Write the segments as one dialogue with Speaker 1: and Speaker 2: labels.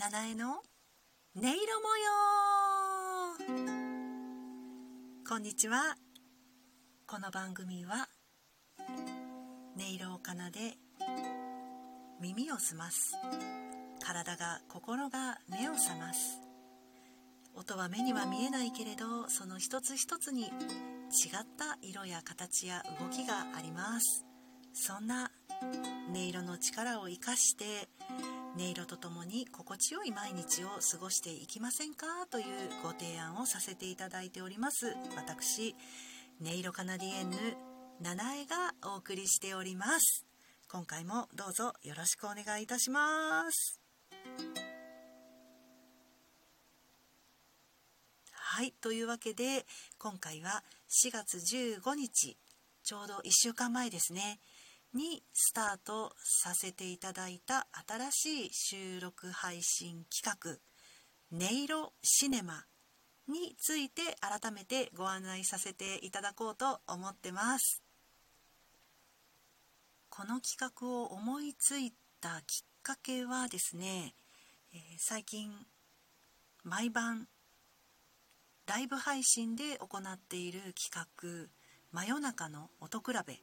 Speaker 1: 七重の音色模様。こんにちは。この番組は音色を奏で耳を澄ます。体が心が目を覚ます。音は目には見えないけれどその一つ一つに違った色や形や動きがあります。そんな音色の力を生かして音色とともに心地よい毎日を過ごしていきませんかというご提案をさせていただいております。私音色カナディエンヌ七重がお送りしております。今回もどうぞよろしくお願いいたします。はいというわけで今回は4月15日ちょうど1週間前ですね。にスタートさせていただいた新しい収録配信企画「音色シネマ」について改めてご案内させていただこうと思ってます。この企画を思いついたきっかけはですね、えー、最近毎晩ライブ配信で行っている企画「真夜中の音比べ」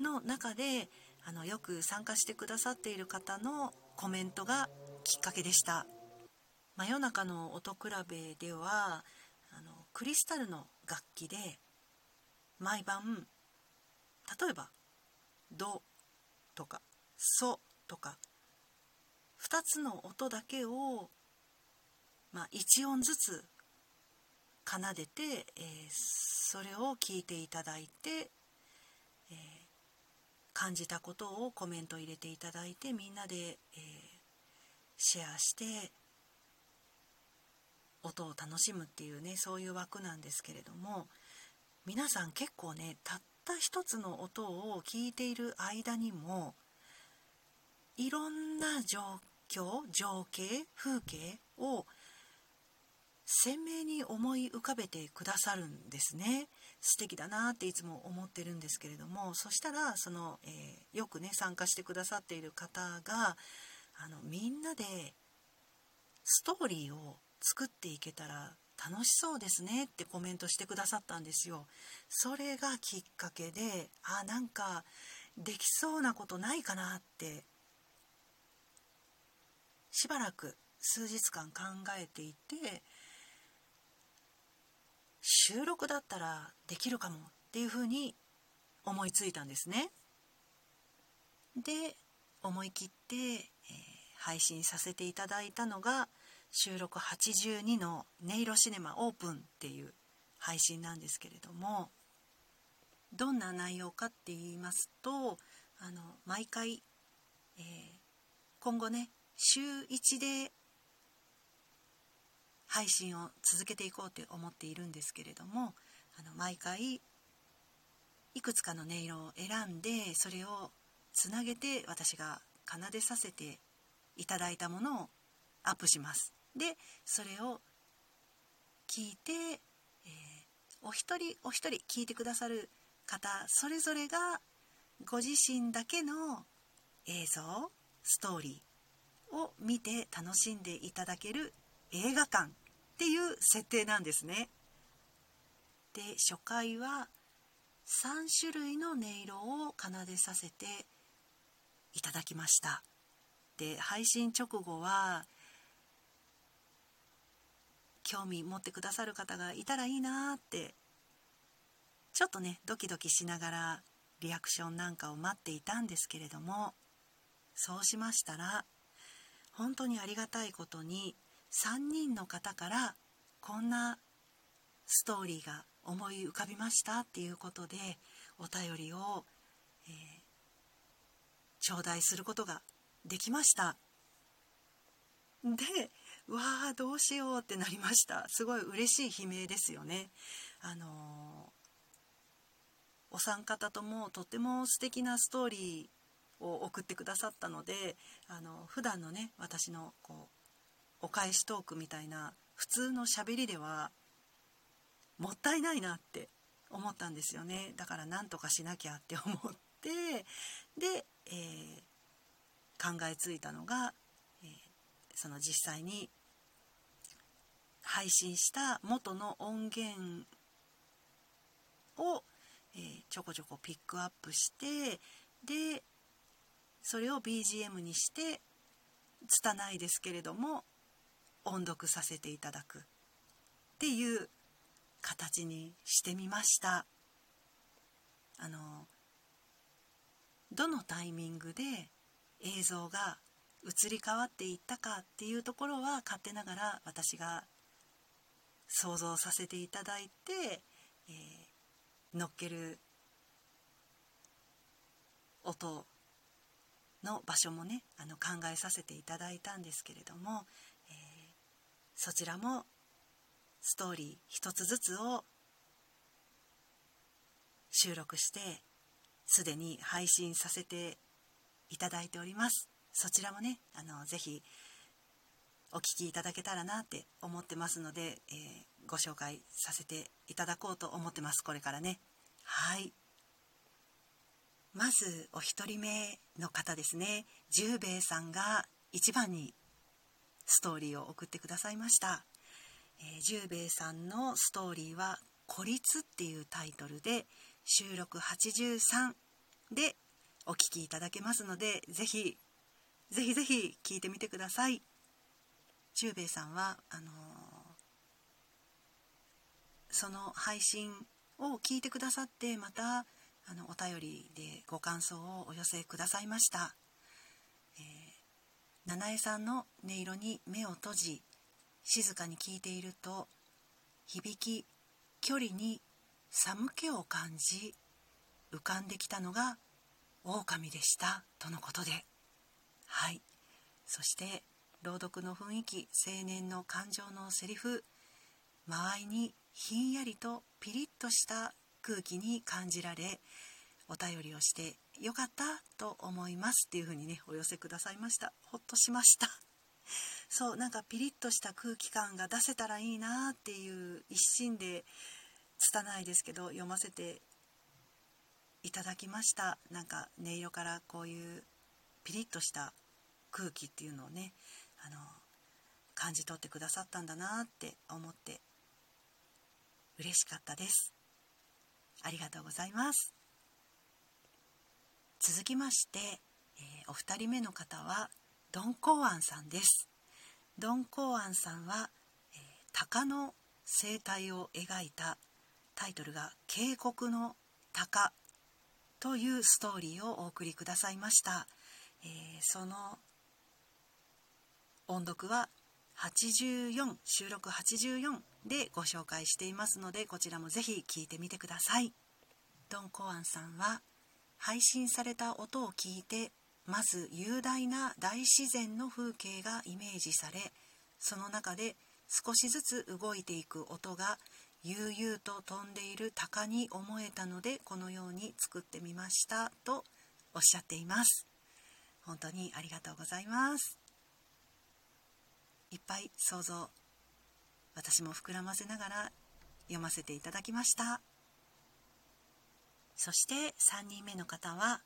Speaker 1: の中であのよく参加してくださっている方のコメントがきっかけでした。真夜中の音比べではあのクリスタルの楽器で毎晩例えば「ド」とか「ソ」とか2つの音だけを、まあ、1音ずつ奏でて、えー、それを聞いていただいて、えー感じたことをコメント入れていただいてみんなで、えー、シェアして音を楽しむっていうねそういう枠なんですけれども皆さん結構ねたった一つの音を聞いている間にもいろんな状況情景風景を鮮明に思い浮かべてくださるんですね。素敵だなっていつも思ってるんですけれどもそしたらその、えー、よくね参加してくださっている方があのみんなでストーリーを作っていけたら楽しそうですねってコメントしてくださったんですよ。それがきっかけであなんかできそうなことないかなってしばらく数日間考えていて収録だったらできるかもっていうふうに思いついたんですね。で思い切って、えー、配信させていただいたのが収録82の「音色シネマオープン」っていう配信なんですけれどもどんな内容かって言いますとあの毎回、えー、今後ね週1で配信を続けていこうって思っているんですけれどもあの毎回いくつかの音色を選んでそれをつなげて私が奏でさせていただいたものをアップします。でそれを聞いて、えー、お一人お一人聞いてくださる方それぞれがご自身だけの映像ストーリーを見て楽しんでいただける映画館っていう設定なんですね。で初回は3種類の音色を奏でさせていただきました。で配信直後は興味持ってくださる方がいたらいいなってちょっとねドキドキしながらリアクションなんかを待っていたんですけれどもそうしましたら本当にありがたいことに3人の方からこんなストーリーが思い浮かびましたっていうことでお便りを、えー、頂戴することができました。でわあどうしようってなりました。すごい嬉しい悲鳴ですよね。あのー、お三方ともとっても素敵なストーリーを送ってくださったのであの普段のね私のこうお返しトークみたいな普通のしゃべりではもったいないなって思ったんですよね。だから何とかしなきゃって思ってで、えー、考えついたのが、えー、その実際に配信した元の音源を、えー、ちょこちょこピックアップしてでそれを BGM にして拙いですけれども音読させていただくっていう形にしてみました。あのどのタイミングで映像が移り変わっていったかっていうところは勝手ながら私が想像させていただいて、えー、乗っける音の場所もねあの考えさせていただいたんですけれども、そちらもストーリー一つずつを収録してすでに配信させていただいております。そちらもねあのぜひお聞きいただけたらなって思ってますので、えー、ご紹介させていただこうと思ってます。これからね。はい。まずお一人目の方ですね。十兵衛さんが一番にストーリーを送ってくださいました、え、十兵衛さんのストーリーは「孤立」っていうタイトルで収録83でお聴きいただけますのでぜひぜひぜひ聞いてみてください。十兵衛さんはあのー、その配信を聞いてくださってまたあのお便りでご感想をお寄せくださいました、えー、七重さんの音色に目を閉じ静かに聞いていると響き距離に寒気を感じ浮かんできたのが狼でしたとのことで。はい。そして朗読の雰囲気青年の感情のセリフ間合いにひんやりとピリッとした空気に感じられお便りをしてよかったと思いますっていう風にねお寄せくださいました。ほっとしました。そうなんかピリッとした空気感が出せたらいいなっていう一心で拙いですけど読ませていただきました。なんか音色からこういうピリッとした空気っていうのをねあの感じ取ってくださったんだなって思って嬉しかったです。ありがとうございます。続きまして、えー、お二人目の方はドン・コーアンさんです。ドン・コーアンさんは、えー、鷹の生態を描いたタイトルが「渓谷の鷹」というストーリーをお送りくださいました、えー、その音読は84収録84でご紹介していますのでこちらもぜひ聴いてみてください。ドン・コアンさんは配信された音を聞いてまず雄大な大自然の風景がイメージされその中で少しずつ動いていく音が悠々と飛んでいる鷹に思えたのでこのように作ってみましたとおっしゃっています。本当にありがとうございます。いっぱい想像私も膨らませながら読ませていただきました。そして3人目の方は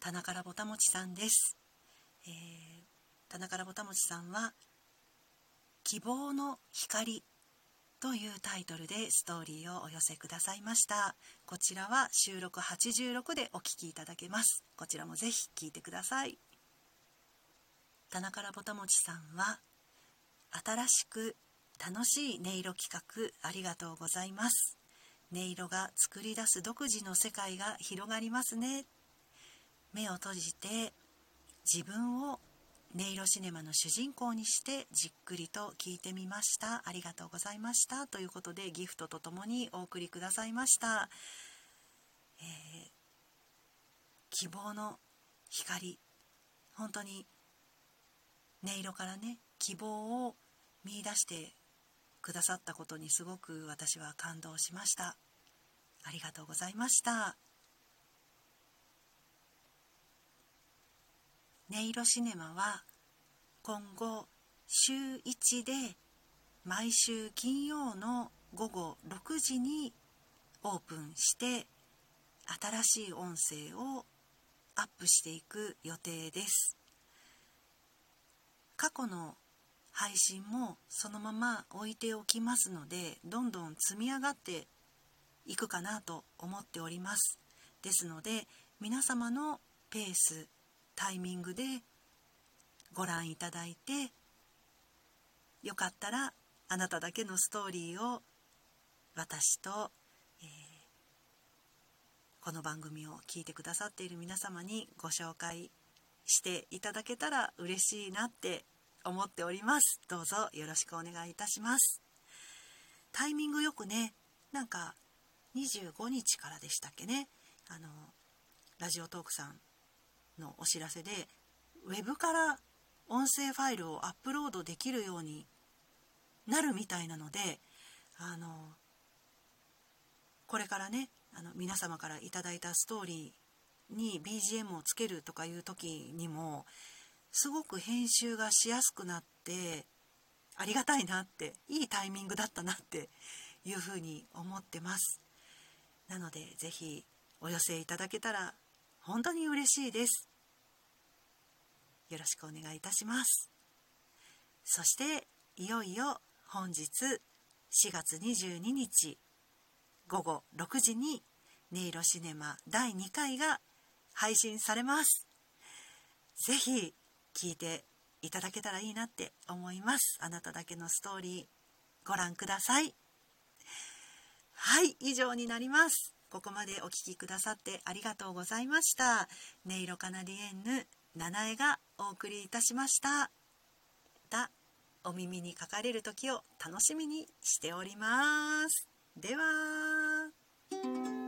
Speaker 1: 田中らぼたもちさんです、えー、田中らぼたもちさんは「希望の光」というタイトルでストーリーをお寄せくださいました。こちらは収録86でお聴きいただけます。こちらもぜひ聴いてください。田中らぼたもちさんは「新しく楽しい音色企画ありがとうございます。音色が作り出す独自の世界が広がりますね。目を閉じて自分を音色シネマの主人公にしてじっくりと聞いてみました。ありがとうございました。ということでギフトとともにお送りくださいました、えー、希望の光。本当に音色からね希望を見出してくださったことにすごく私は感動しました。ありがとうございました。音色シネマは今後週1で毎週金曜の午後6時にオープンして新しい音声をアップしていく予定です。過去の配信もそのまま置いておきますのでどんどん積み上がっていくかなと思っております。ですので皆様のペースタイミングでご覧いただいてよかったらあなただけのストーリーを私と、えー、この番組を聞いてくださっている皆様にご紹介していただけたら嬉しいなって思っております。どうぞよろしくお願いいたします。タイミングよくねなんか25日からでしたっけね。あのラジオトークさんのお知らせでウェブから音声ファイルをアップロードできるようになるみたいなのであのこれからねあの皆様から頂いたストーリーに BGM をつけるとかいう時にもすごく編集がしやすくなってありがたいなっていいタイミングだったなっていうふうに思ってます。なので是非お寄せいただけたら本当に嬉しいです。よろしくお願いいたします。そしていよいよ本日4月22日午後6時に音色シネマ第2回が配信されます。ぜひ聞いていただけたらいいなって思います。あなただけのストーリーご覧ください。はい以上になります。ここまでお聴きくださってありがとうございました。音色カナディエンヌ七重がお送りいたしました。だお耳にかかれる時を楽しみにしております。では。